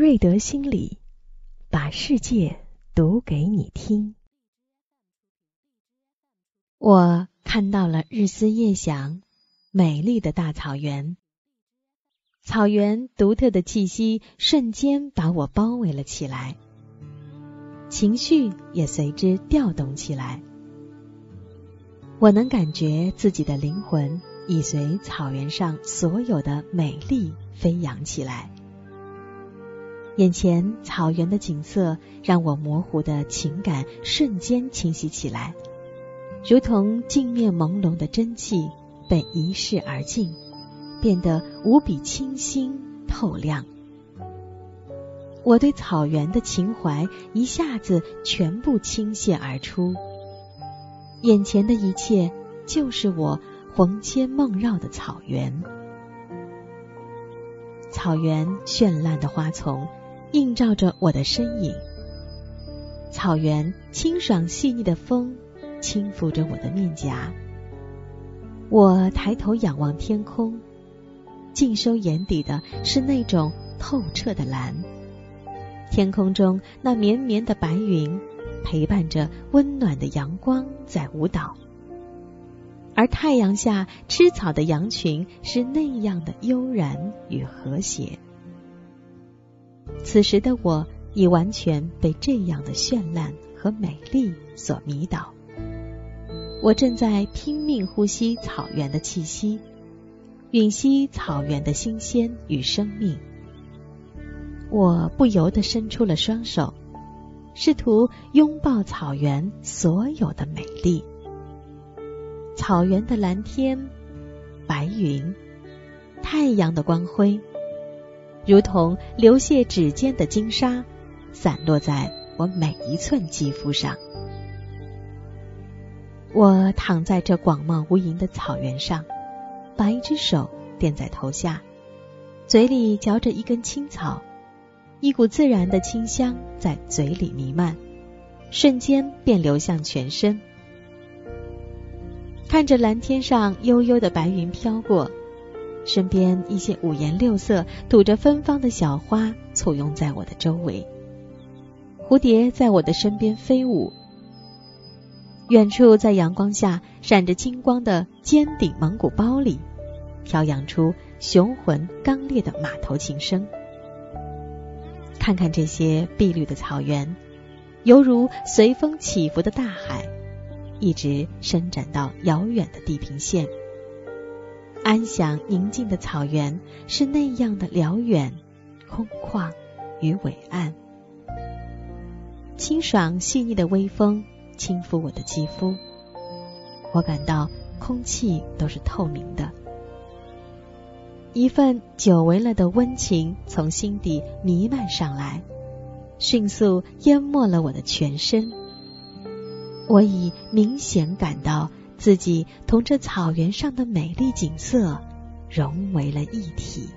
瑞德心理，把世界读给你听。我看到了日思夜想、美丽的大草原，草原独特的气息瞬间把我包围了起来，情绪也随之调动起来。我能感觉自己的灵魂已随草原上所有的美丽飞扬起来。眼前草原的景色让我模糊的情感瞬间清晰起来，如同镜面朦胧的真气被一拭而尽，变得无比清新透亮。我对草原的情怀一下子全部倾泻而出，眼前的一切就是我魂牵梦绕的草原。草原绚烂的花丛。映照着我的身影，草原清爽细腻的风轻抚着我的面颊。我抬头仰望天空，尽收眼底的是那种透彻的蓝。天空中那绵绵的白云陪伴着温暖的阳光在舞蹈，而太阳下吃草的羊群是那样的悠然与和谐。此时的我已完全被这样的绚烂和美丽所迷倒。我正在拼命呼吸草原的气息，吮吸草原的新鲜与生命。我不由得伸出了双手，试图拥抱草原所有的美丽。草原的蓝天、白云、太阳的光辉。如同流泻指尖的金沙，散落在我每一寸肌肤上。我躺在这广袤无垠的草原上，把一只手垫在头下，嘴里嚼着一根青草，一股自然的清香在嘴里弥漫，瞬间便流向全身。看着蓝天上悠悠的白云飘过。身边一些五颜六色、吐着芬芳的小花簇拥在我的周围，蝴蝶在我的身边飞舞。远处在阳光下闪着金光的尖顶蒙古包里，飘扬出雄浑刚烈的马头琴声。看看这些碧绿的草原，犹如随风起伏的大海，一直伸展到遥远的地平线。安详宁静的草原是那样的辽远、空旷与伟岸。清爽细腻的微风轻抚我的肌肤，我感到空气都是透明的。一份久违了的温情从心底弥漫上来，迅速淹没了我的全身。我已明显感到。自己同这草原上的美丽景色融为了一体。